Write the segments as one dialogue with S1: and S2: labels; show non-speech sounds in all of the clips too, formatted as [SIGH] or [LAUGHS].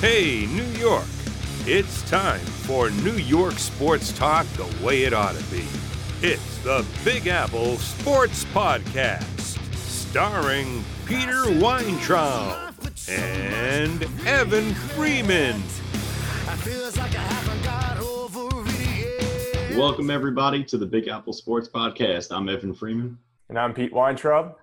S1: Hey, New York. It's time for New York sports talk the way it ought to be. It's the Big Apple Sports Podcast, starring Peter Weintraub and Evan Freeman.
S2: Welcome, everybody, to the Big Apple Sports Podcast. I'm Evan Freeman.
S3: And I'm Pete Weintraub.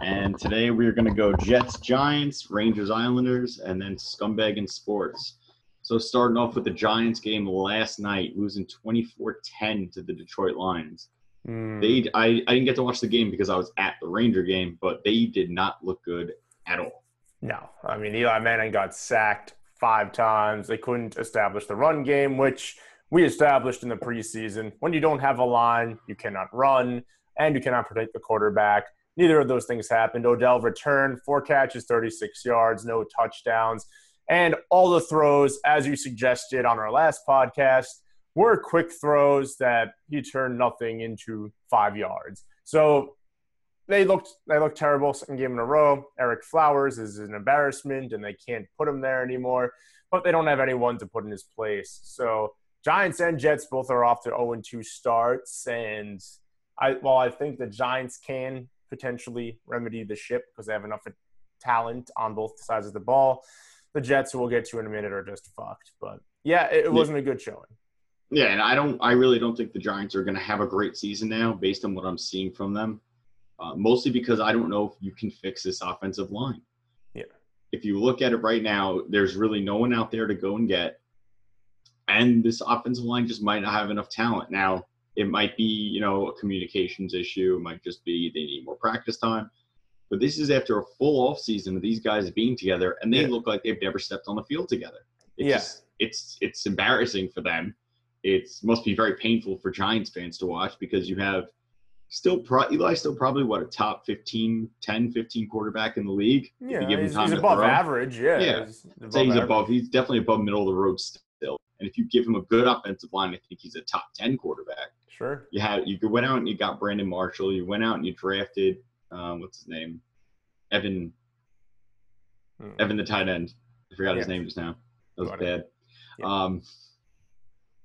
S2: And today we are going to go Jets, Giants, Rangers, Islanders, and then Scumbag and Sports. So starting off with the Giants game last night, losing 24-10 to the Detroit Lions.
S3: Mm.
S2: They, I, I didn't get to watch the game because I was at the Ranger game, but they did not look good at all.
S3: No, I mean Eli Manning got sacked five times. They couldn't establish the run game, which we established in the preseason. When you don't have a line, you cannot run, and you cannot protect the quarterback. Neither of those things happened. Odell returned, four catches, 36 yards, no touchdowns. And all the throws, as you suggested on our last podcast, were quick throws that he turned nothing into five yards. So they looked they looked terrible second game in a row. Ereck Flowers is an embarrassment and they can't put him there anymore. But they don't have anyone to put in his place. So Giants and Jets both are off to 0-2 starts. And I while I think the Giants can potentially remedy the ship because they have enough talent on both sides of the ball. The Jets, who we'll get to in a minute, are just fucked. But yeah, it, it wasn't a good showing.
S2: Yeah, and I don't. I really don't think the Giants are going to have a great season now, based on what I'm seeing from them. Uh, mostly because I don't know if you can fix this offensive line.
S3: Yeah.
S2: If you look at it right now, there's really no one out there to go and get, and this offensive line just might not have enough talent. Now, it might be you know a communications issue. It might just be they need more practice time. But this is after a full off season of these guys being together, and they
S3: Yeah.
S2: look like they've never stepped on the field together. It's
S3: Yeah.
S2: just, it's it's embarrassing for them. It must be very painful for Giants fans to watch because you have still pro- Eli's still probably what a top 15, 10, 15 quarterback in the league.
S3: Yeah,
S2: you give him
S3: he's,
S2: time
S3: he's above
S2: throw.
S3: average. Yeah,
S2: Yeah.
S3: he's
S2: I'd he's above. He's definitely above middle of the road still. And if you give him a good offensive line, I think he's a top ten quarterback.
S3: Sure.
S2: You had you went out and you got Brandon Marshall. You went out and you drafted um, what's his name, Evan.
S3: Hmm.
S2: Evan the tight end. I forgot his name just now. That was
S3: Got
S2: bad.
S3: Yeah.
S2: Um,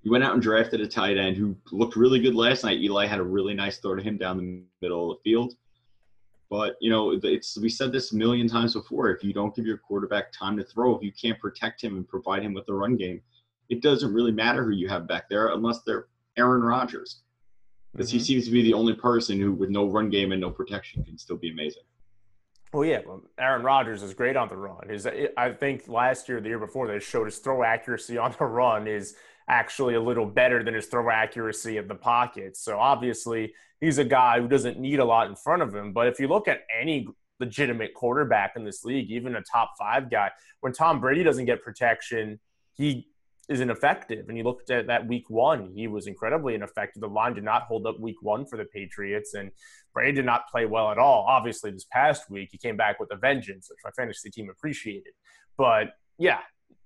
S2: you went out and drafted a tight end who looked really good last night. Eli had a really nice throw to him down the middle of the field. But you know, it's we said this a million times before. If you don't give your quarterback time to throw, if you can't protect him and provide him with the run game, it doesn't really matter who you have back there unless they're Aaron Rodgers, because he
S3: Mhm.
S2: seems to be the only person who, with no run game and no protection, can still be amazing.
S3: Well, yeah, well, Aaron Rodgers is great on the run. His, I think last year, the year before, they showed his throw accuracy on the run is actually a little better than his throw accuracy in the pocket. So obviously, he's a guy who doesn't need a lot in front of him. But if you look at any legitimate quarterback in this league, even a top five guy, when Tom Brady doesn't get protection, he is ineffective. And you looked at that week one, he was incredibly ineffective. The line did not hold up week one for the Patriots, and Brady did not play well at all. Obviously, this past week, he came back with a vengeance, which my fantasy team appreciated. But yeah,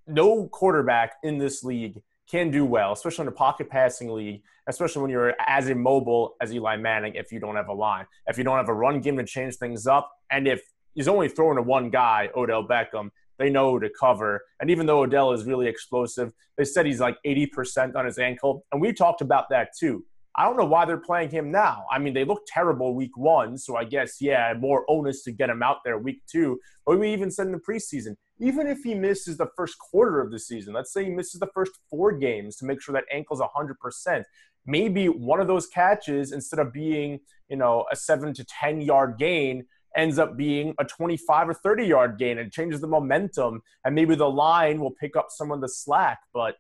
S3: no quarterback in this league can do well, especially in a pocket passing league, especially when you're as immobile as Eli Manning if you don't have a line. If you don't have a run game to change things up, and if he's only throwing to one guy, Odell Beckham, they know to cover. And even though Odell is really explosive, they said he's like 80% on his ankle. And we talked about that too. I don't know why they're playing him now. I mean, they looked terrible week one, so I guess, yeah, more onus to get him out there week two. But we even said in the preseason, even if he misses the first quarter of the season, let's say he misses the first four games to make sure that ankle's 100%, maybe one of those catches, instead of being, you know, a seven to 10 yard gain, ends up being a 25 or 30 yard gain and changes the momentum. And maybe the line will pick up some of the slack. But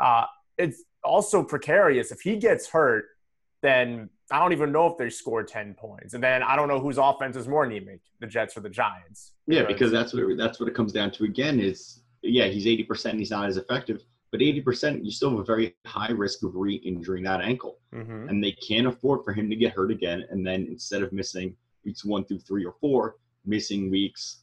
S3: uh, it's also precarious. If he gets hurt, then I don't even know if they score 10 points. And then I don't know whose offense is more anemic, the Jets or the Giants.
S2: Yeah, because that's what it, that's what it comes down to again is yeah, he's 80% he's not as effective, but 80% you still have a very high risk of re-injuring that ankle.
S3: Mhm.
S2: And they can't afford for him to get hurt again and then instead of missing weeks 1 through 3 or 4, missing weeks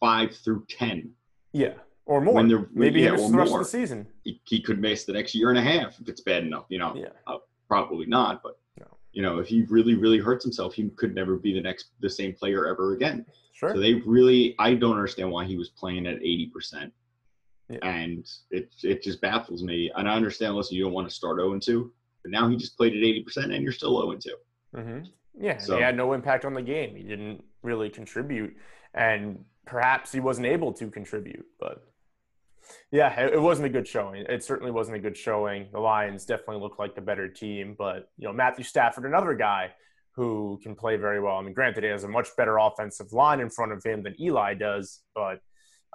S2: 5 through 10.
S3: Yeah. Or more.
S2: When they're-
S3: maybe
S2: yeah,
S3: the rest
S2: more.
S3: of the season.
S2: He, he could miss the next year and a half if it's bad enough, you know.
S3: Yeah.
S2: Uh, probably not, but
S3: No.
S2: you know, if he really really hurts himself, he could never be the next the same player ever again.
S3: Sure.
S2: So they really, I don't understand why he was playing at 80%. Yeah. And it it just baffles me. And I understand, listen, you don't want to start 0 2, but now he just played at 80% and you're still 0 2.
S3: Mm-hmm. Yeah, so, he had no impact on the game. He didn't really contribute, and perhaps he wasn't able to contribute. But yeah, it, wasn't a good showing. It certainly wasn't a good showing. The Lions definitely looked like the better team, but you know Matthew Stafford, another guy who can play very well. I mean, granted, he has a much better offensive line in front of him than Eli does, but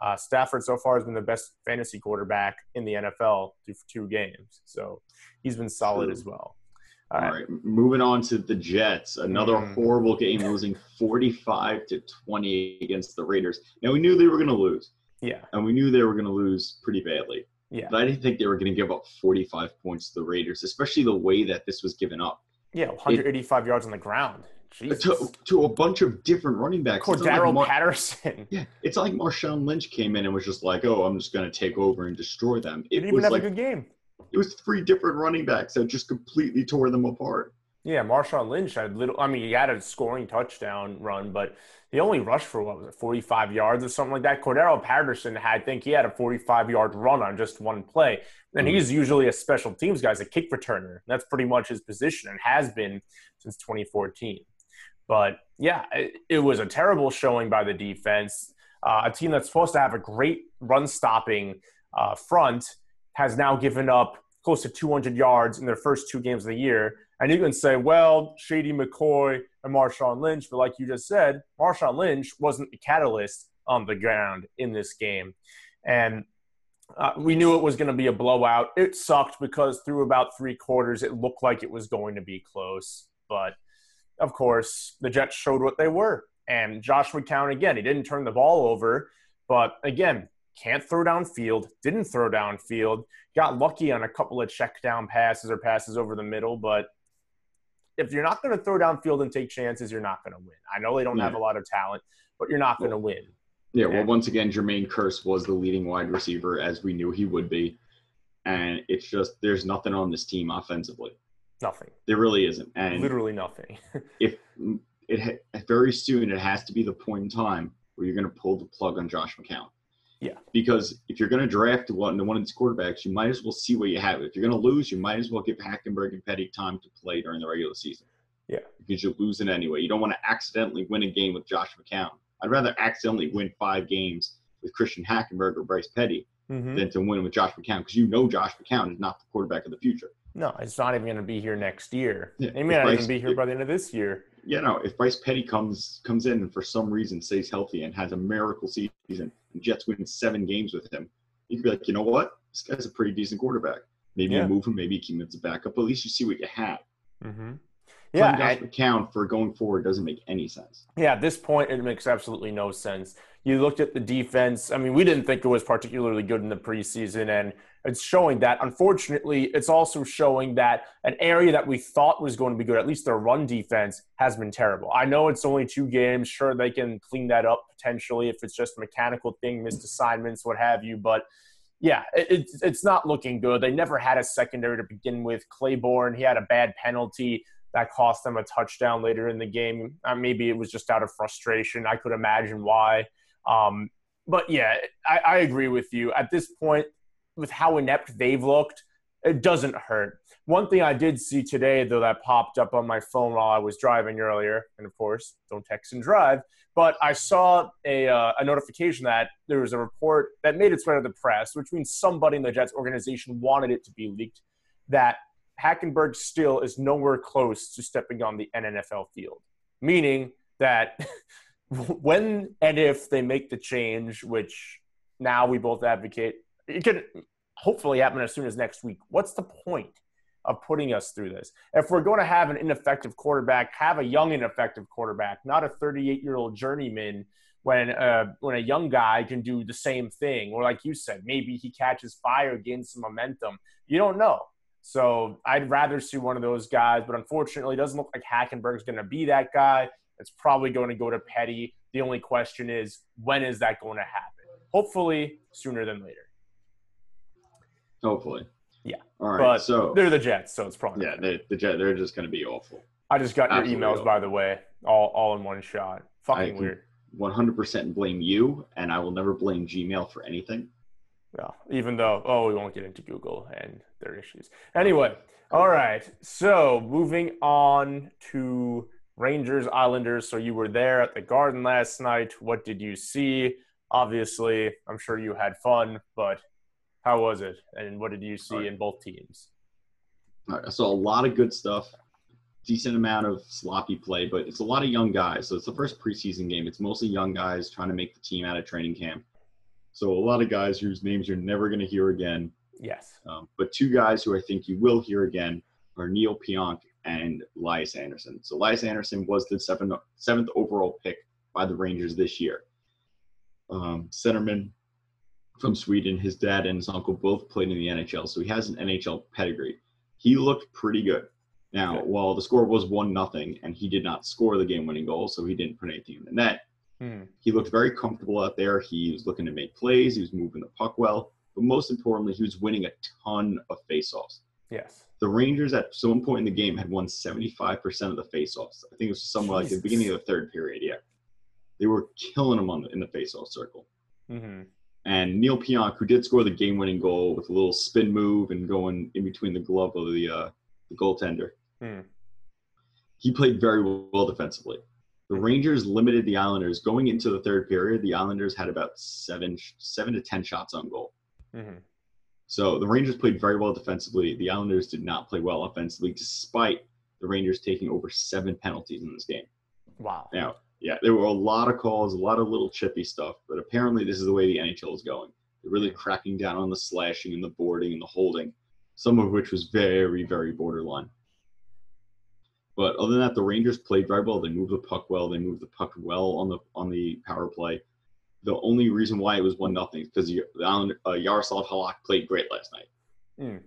S3: uh, Stafford so far has been the best fantasy quarterback in the NFL for two games, so he's been solid True. as well.
S2: All right. All right. moving on to the Jets. Another mm. horrible game, losing 45 to 20 against the Raiders. Now we knew they were going to lose.
S3: Yeah.
S2: And we knew they were going to lose pretty badly.
S3: Yeah.
S2: But I didn't think they were going to give up 45 points to the Raiders, especially the way that this was given up.
S3: Yeah, 185 it, yards on the ground.
S2: To, to, a bunch of different running backs.
S3: Cordarrelle like Mar- Patterson. [LAUGHS]
S2: Yeah, it's like Marshawn Lynch came in and was just like, "Oh, I'm just going to take over and destroy them."
S3: It didn't even have like, a good game
S2: it was three different running backs that just completely tore them apart.
S3: Yeah, Marshawn Lynch had little. I mean, he had a scoring touchdown run, but he only rushed for what was it, 45 yards or something like that. Cordarrelle Patterson had, I think he had a 45 yard run on just one play. And mm-hmm. he's usually a special teams guy, a kick returner. That's pretty much his position and has been since 2014. But yeah, it, it was a terrible showing by the defense. Uh, a team that's supposed to have a great run stopping uh, front has now given up close to 200 yards in their first two games of the year. And you can say, well, Shady McCoy and Marshawn Lynch, but like you just said, Marshawn Lynch wasn't the catalyst on the ground in this game. And uh, we knew it was going to be a blowout. It sucked because through about three quarters, it looked like it was going to be close. But of course, the Jets showed what they were. And Josh McCown, again, he didn't turn the ball over. But again, can't throw downfield, didn't throw downfield, got lucky on a couple of check down passes or passes over the middle, but if you're not going to throw downfield and take chances, you're not going to win. I know they don't yeah. have a lot of talent, but you're not going to win.
S2: Yeah, well, once again, Jermaine Kearse was the leading wide receiver as we knew he would be. And it's just, there's nothing on this team offensively.
S3: Nothing.
S2: There really isn't. And
S3: literally nothing. [LAUGHS]
S2: if it very soon, it has to be the point in time where you're going to pull the plug on Josh McCown.
S3: Yeah.
S2: Because if you're going to draft one, one of these quarterbacks, you might as well see what you have. If you're going to lose, you might as well give Hackenberg and Petty time to play during the regular season.
S3: Yeah.
S2: Because you're losing anyway. You don't want to accidentally win a game with Josh McCown. I'd rather accidentally win five games with Christian Hackenberg or Bryce Petty mm-hmm. than to win with Josh McCown because you know Josh McCown is not the quarterback of the future.
S3: No, it's not even going to be here next year. Yeah. He may not Bryce, even be here by the end of this year.
S2: Yeah, know, If Bryce Petty comes comes in and for some reason stays healthy and has a miracle season, and Jets win seven games with him, you could be like, you know what, this guy's a pretty decent quarterback. Maybe yeah. you move him, maybe you keep him as a backup, but at least you see what you have.
S3: Mm-hmm.
S2: Yeah, Josh McCown for going forward doesn't make any sense.
S3: Yeah, at this point, it makes absolutely no sense. You looked at the defense. I mean, we didn't think it was particularly good in the preseason, and it's showing that. Unfortunately, it's also showing that an area that we thought was going to be good, at least their run defense, has been terrible. I know it's only two games. Sure, they can clean that up potentially if it's just a mechanical thing, missed assignments, what have you. But yeah, it, it's not looking good. They never had a secondary to begin with. Claiborne, he had a bad penalty that cost them a touchdown later in the game. Uh, maybe it was just out of frustration. I could imagine why. Um, but yeah, I, I agree with you. At this point, with how inept they've looked, it doesn't hurt. One thing I did see today, though, that popped up on my phone while I was driving earlier, and of course, don't text and drive, but I saw a, uh, a notification that there was a report that made its way to the press, which means somebody in the Jets organization wanted it to be leaked, that Hackenberg still is nowhere close to stepping on the NFL field, meaning that [LAUGHS] when and if they make the change, which now we both advocate, it could hopefully happen as soon as next week. What's the point of putting us through this? If we're going to have an ineffective quarterback, have a young ineffective quarterback, not a 38 year old journeyman. When uh, when a young guy can do the same thing, or like you said, maybe he catches fire, gains some momentum. You don't know. So I'd rather see one of those guys, but unfortunately, it doesn't look like Hackenberg's going to be that guy. It's probably going to go to Petty. The only question is, when is that going to happen? Hopefully, sooner than later.
S2: Hopefully.
S3: Yeah.
S2: All right.
S3: But
S2: so
S3: they're the Jets, so it's probably
S2: yeah. They, the Jets, they're just going to be awful.
S3: I just got Absolutely your emails, awful. by the way, all all in one shot. Fucking weird.
S2: 100% blame you, and I will never blame Gmail for anything.
S3: Well, even though, oh, we won't get into Google and their issues. Anyway, all right. So moving on to Rangers Islanders. So you were there at the Garden last night. What did you see? Obviously, I'm sure you had fun, but how was it? And what did you see in both teams?
S2: All right, I saw a lot of good stuff, decent amount of sloppy play, but it's a lot of young guys. So it's the first preseason game. It's mostly young guys trying to make the team out of training camp. So a lot of guys whose names you're never going to hear again.
S3: Yes.
S2: Um, but two guys who I think you will hear again are Neil Pionk and Lias Andersson. So Lias Andersson was the seventh, seventh overall pick by the Rangers this year. Um, centerman from Sweden. His dad and his uncle both played in the NHL, so he has an NHL pedigree. He looked pretty good. Now, okay. while the score was one nothing, and he did not score the game-winning goal, so he didn't put anything in the net. Hmm. He looked very comfortable out there. He was looking to make plays. He was moving the puck well, but most importantly, he was winning a ton of faceoffs.
S3: Yes.
S2: The Rangers at some point in the game had won 75% of the faceoffs. I think it was somewhere Jesus. like the beginning of the third period. Yeah, they were killing them on the, in the faceoff circle. Mm-hmm. And Neil Pionk, who did score the game-winning goal with a little spin move and going in between the glove of the uh, the goaltender, mm. he played very well defensively. The Rangers limited the Islanders going into the third period. The Islanders had about seven seven to ten shots on goal. Mm-hmm. So the Rangers played very well defensively. The Islanders did not play well offensively, despite the Rangers taking over seven penalties in this game.
S3: Wow.
S2: Now, yeah, there were a lot of calls, a lot of little chippy stuff, but apparently this is the way the NHL is going. They're really cracking down on the slashing and the boarding and the holding, some of which was very, very borderline. But other than that, the Rangers played very well. They moved the puck well. They moved the puck well on the on the power play. The only reason why it was one nothing is because the uh, Yaroslav Halak played great last night, mm.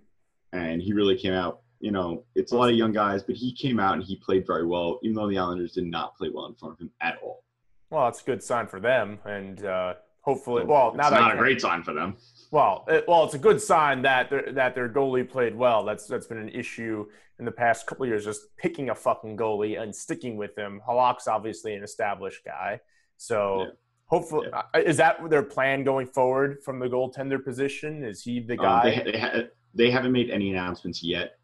S2: and he really came out you know, it's a lot of young guys, but he came out and he played very well, even though the Islanders did not play well in front of him at all.
S3: Well, it's a good sign for them, and uh, hopefully, well, now
S2: it's not a great sign for them.
S3: Well, it, well, it's a good sign that that their goalie played well. That's that's been an issue in the past couple years, just picking a fucking goalie and sticking with him. Halak's obviously an established guy, so. Yeah. Hopefully, yeah. Is that their plan going forward from the goaltender position? Is he the guy?
S2: Um, they, they, ha- they haven't made any announcements yet.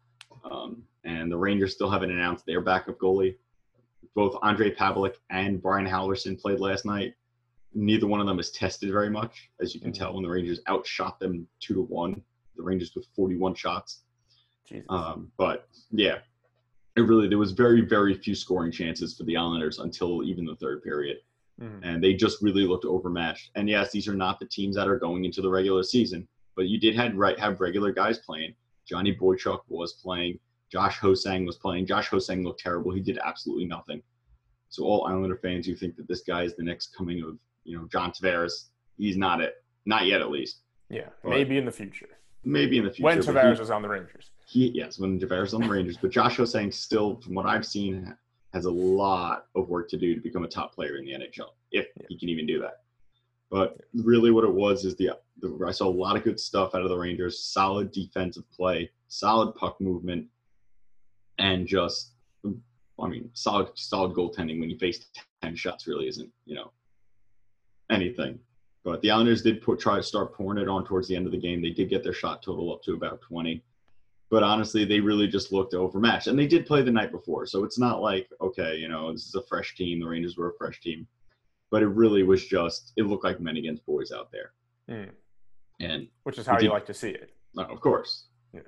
S2: Um, and the Rangers still haven't announced their backup goalie. Both Andre Pavelec and Brian Halverson played last night. Neither one of them has tested very much, as you can mm-hmm. tell when the Rangers outshot them two to one. The Rangers with 41 shots. Um, but yeah, it really there was very very few scoring chances for the Islanders until even the third period, mm-hmm. and they just really looked overmatched. And yes, these are not the teams that are going into the regular season, but you did have right have regular guys playing. Johnny Boychuk was playing. Josh Ho-Sang was playing. Josh Ho-Sang looked terrible. He did absolutely nothing. So all Islander fans who think that this guy is the next coming of, you know, John Tavares, he's not it. Not yet, at least.
S3: Yeah, but maybe in the future.
S2: Maybe in the future.
S3: When Tavares he, is on the Rangers.
S2: He yes, when Tavares is on the Rangers. But Josh Ho-Sang still, from what I've seen, has a lot of work to do to become a top player in the NHL, if yeah. he can even do that. But really, what it was is the, the I saw a lot of good stuff out of the Rangers. Solid defensive play, solid puck movement, and just I mean, solid solid goaltending when you face ten shots really isn't you know anything. But the Islanders did put, try to start pouring it on towards the end of the game. They did get their shot total up to about twenty. But honestly, they really just looked overmatched, and they did play the night before, so it's not like okay, you know, this is a fresh team. The Rangers were a fresh team but it really was just it looked like men against boys out there. Mm. And
S3: which is how you like to see it.
S2: of course.
S3: Yeah.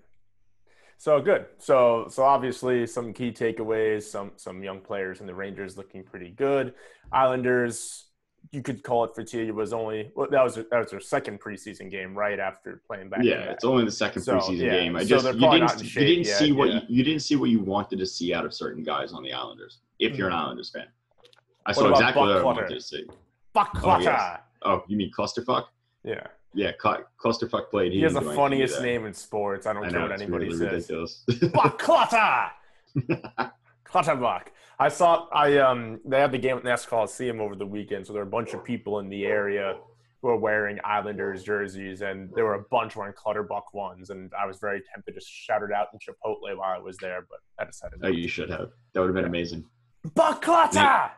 S3: So good. So so obviously some key takeaways, some some young players in the Rangers looking pretty good. Islanders, you could call it fatigue. It was only well, that was that was their second preseason game right after playing back.
S2: Yeah, it's only the second so, preseason yeah. game. I just you didn't you didn't yet, see what yeah. you, you didn't see what you wanted to see out of certain guys on the Islanders. If mm-hmm. you're an mm-hmm. Islanders fan. I saw exactly what I wanted to see.
S3: Fuck
S2: oh, yes. oh, you mean clusterfuck?
S3: Yeah.
S2: Yeah, clusterfuck played.
S3: He, he has the funniest name in sports. I don't I care know, what anybody really says. Buck Clutter. [LAUGHS] Clutterbuck. I saw. I um. They had the game at Nassau Coliseum over the weekend, so there were a bunch of people in the area who were wearing Islanders jerseys, and there were a bunch wearing Clutterbuck ones, and I was very tempted to shout it out in Chipotle while I was there, but I decided.
S2: Oh, you should have. That would have been amazing.
S3: Buck Clutter.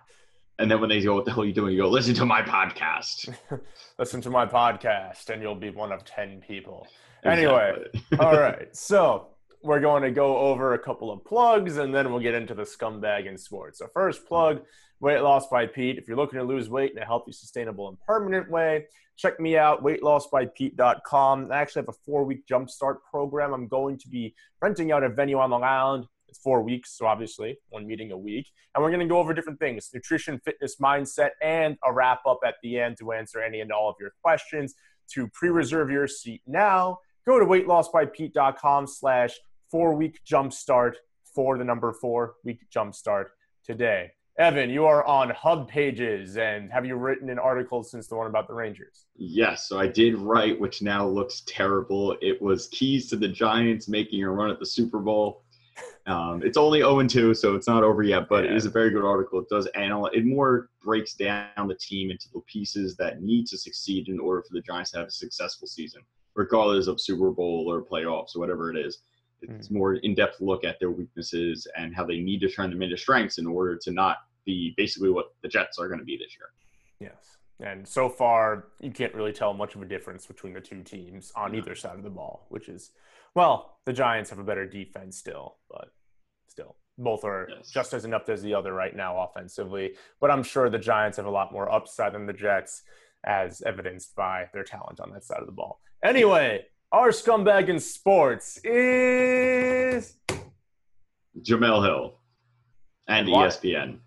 S2: And then when they go, "What the hell are you doing?" You go, "Listen to my podcast." [LAUGHS]
S3: Listen to my podcast, and you'll be one of ten people. Anyway, [LAUGHS] all right. So we're going to go over a couple of plugs, and then we'll get into the scumbag in sports. So first plug. Weight Loss by Pete. If you're looking to lose weight in a healthy, sustainable, and permanent way, check me out, weightlossbypete.com. I actually have a four week jumpstart program. I'm going to be renting out a venue on Long Island. It's four weeks, so obviously one meeting a week. And we're going to go over different things nutrition, fitness, mindset, and a wrap up at the end to answer any and all of your questions. To pre reserve your seat now, go to weightlossbypete.com slash four week jumpstart for the number four week jumpstart today. Evan, you are on Hub Pages, and have you written an article since the one about the Rangers?
S2: Yes, so I did write, which now looks terrible. It was keys to the Giants making a run at the Super Bowl. Um, it's only 0 2, so it's not over yet, but yeah. it is a very good article. It does analyze, it more breaks down the team into the pieces that need to succeed in order for the Giants to have a successful season, regardless of Super Bowl or playoffs or whatever it is. It's mm. more in-depth look at their weaknesses and how they need to turn them into strengths in order to not be basically what the Jets are going to be this year.
S3: Yes. And so far, you can't really tell much of a difference between the two teams on either side of the ball, which is, well, the Giants have a better defense still, but still, both are yes. just as inept as the other right now offensively. But I'm sure the Giants have a lot more upside than the Jets, as evidenced by their talent on that side of the ball. Anyway, our scumbag in sports is
S2: Jemele Hill and what? ESPN.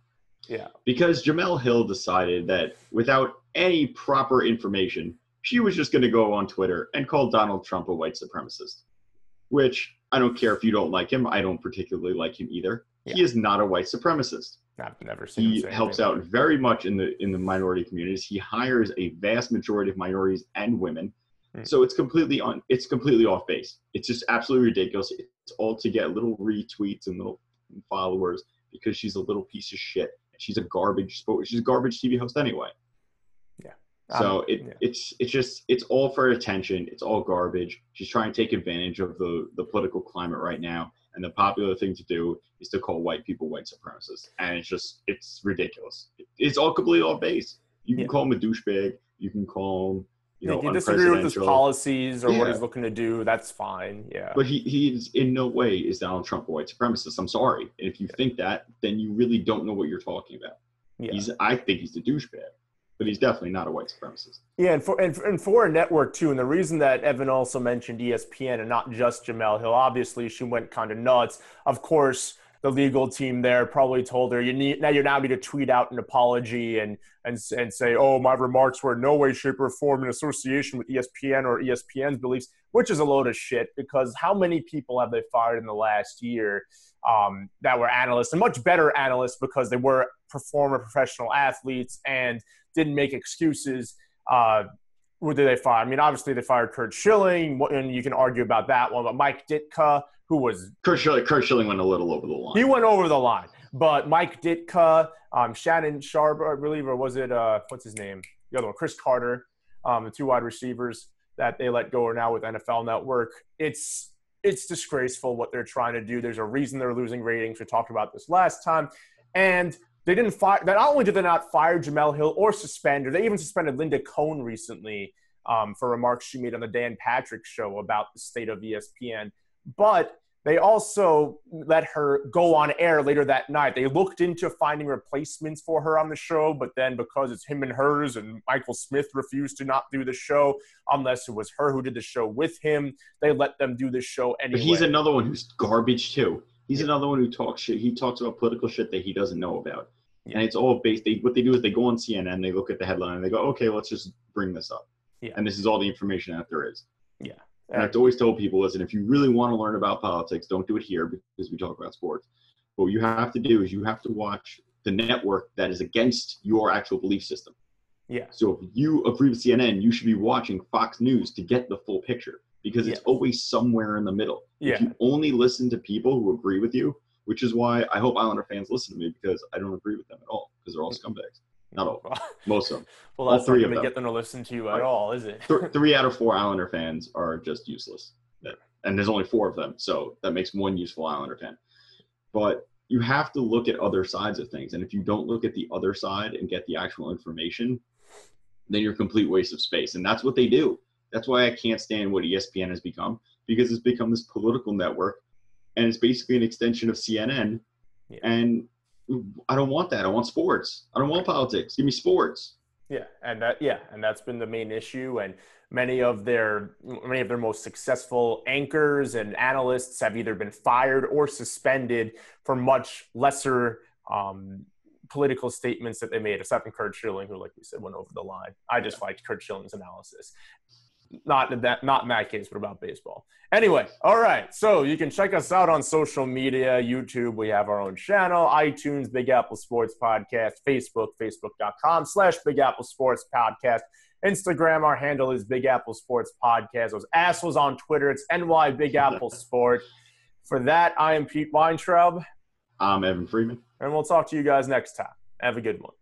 S3: Yeah.
S2: Because Jemele Hill decided that without any proper information, she was just going to go on Twitter and call Donald Trump a white supremacist. Which I don't care if you don't like him. I don't particularly like him either. Yeah. He is not a white supremacist.
S3: I've never seen.
S2: He helps out very much in the in the minority communities. He hires a vast majority of minorities and women. Mm. So it's completely on. It's completely off base. It's just absolutely ridiculous. It's all to get little retweets and little followers because she's a little piece of shit she's a garbage she's a garbage TV host anyway.
S3: Yeah.
S2: So um, it, yeah. it's it's just it's all for attention. It's all garbage. She's trying to take advantage of the the political climate right now. And the popular thing to do is to call white people white supremacists, and it's just it's ridiculous. It's all completely off base. You can yeah. call him a douchebag. You can call him you know,
S3: you disagree with his policies or yeah. what he's looking to do, that's fine. Yeah.
S2: But he he's in no way is Donald Trump a white supremacist. I'm sorry. And if you think that, then you really don't know what you're talking about. Yeah. He's I think he's a douchebag, but he's definitely not a white supremacist.
S3: Yeah, and for and, and for a network too, and the reason that Evan also mentioned ESPN and not just Jemele Hill, obviously she went kind of nuts. Of course, the legal team there probably told her you need now you now need to tweet out an apology and and and say oh my remarks were in no way shape or form in association with espn or espn's beliefs which is a load of shit because how many people have they fired in the last year um, that were analysts and much better analysts because they were performer professional athletes and didn't make excuses uh, who did they fire? I mean, obviously they fired Curt Schilling, and you can argue about that one. But Mike Ditka, who was
S2: Curt Schilling, Curt Schilling went a little over the line.
S3: He went over the line, but Mike Ditka, um, Shannon believe, or was it uh, what's his name? The other one, Cris Carter, um, the two wide receivers that they let go are now with NFL Network. It's it's disgraceful what they're trying to do. There's a reason they're losing ratings. We talked about this last time, and they didn't fire. Not only did they not fire Jemele Hill or suspend her, they even suspended Linda Cohn recently um, for remarks she made on the Dan Patrick show about the state of ESPN. But they also let her go on air later that night. They looked into finding replacements for her on the show, but then because it's him and hers, and Michael Smith refused to not do the show unless it was her who did the show with him, they let them do the show anyway.
S2: But he's another one who's garbage too. He's yeah. another one who talks shit. He talks about political shit that he doesn't know about. Yeah. And it's all based. They, what they do is they go on CNN, they look at the headline, and they go, "Okay, let's just bring this up."
S3: Yeah.
S2: And this is all the information that there is.
S3: Yeah.
S2: And I've always told people, listen, if you really want to learn about politics, don't do it here because we talk about sports. But what you have to do is you have to watch the network that is against your actual belief system.
S3: Yeah.
S2: So if you agree with CNN, you should be watching Fox News to get the full picture because it's always somewhere in the middle.
S3: Yeah.
S2: If you only listen to people who agree with you, which is why I hope Islander fans listen to me because I don't agree with them at all because they're all mm-hmm. scumbags. Not all, [LAUGHS] most of them.
S3: well, that's three not going to get them to listen to you at right. all, is it? [LAUGHS]
S2: three out of four Islander fans are just useless, and there's only four of them, so that makes one useful Islander fan. But you have to look at other sides of things. And if you don't look at the other side and get the actual information, then you're a complete waste of space. And that's what they do. That's why I can't stand what ESPN has become because it's become this political network and it's basically an extension of CNN. Yeah. And I don't want that. I want sports. I don't want politics. Give me sports.
S3: Yeah, and that yeah, and that's been the main issue. And many of their many of their most successful anchors and analysts have either been fired or suspended for much lesser um, political statements that they made, except for Curt Schilling, who, like we said, went over the line. I just liked Curt Schilling's analysis not that not in that case, but about baseball. Anyway, all right. So you can check us out on social media, YouTube. We have our own channel, iTunes, Big Apple Sports Podcast, Facebook, Facebook.com slash Big Apple Sports Podcast. Instagram, our handle is Big Apple Sports Podcast. Those assholes on Twitter, it's NY Big Apple [LAUGHS] Sport. For that, I am Pete Weintraub.
S2: I'm Evan Freeman.
S3: And we'll talk to you guys next time. Have a good one.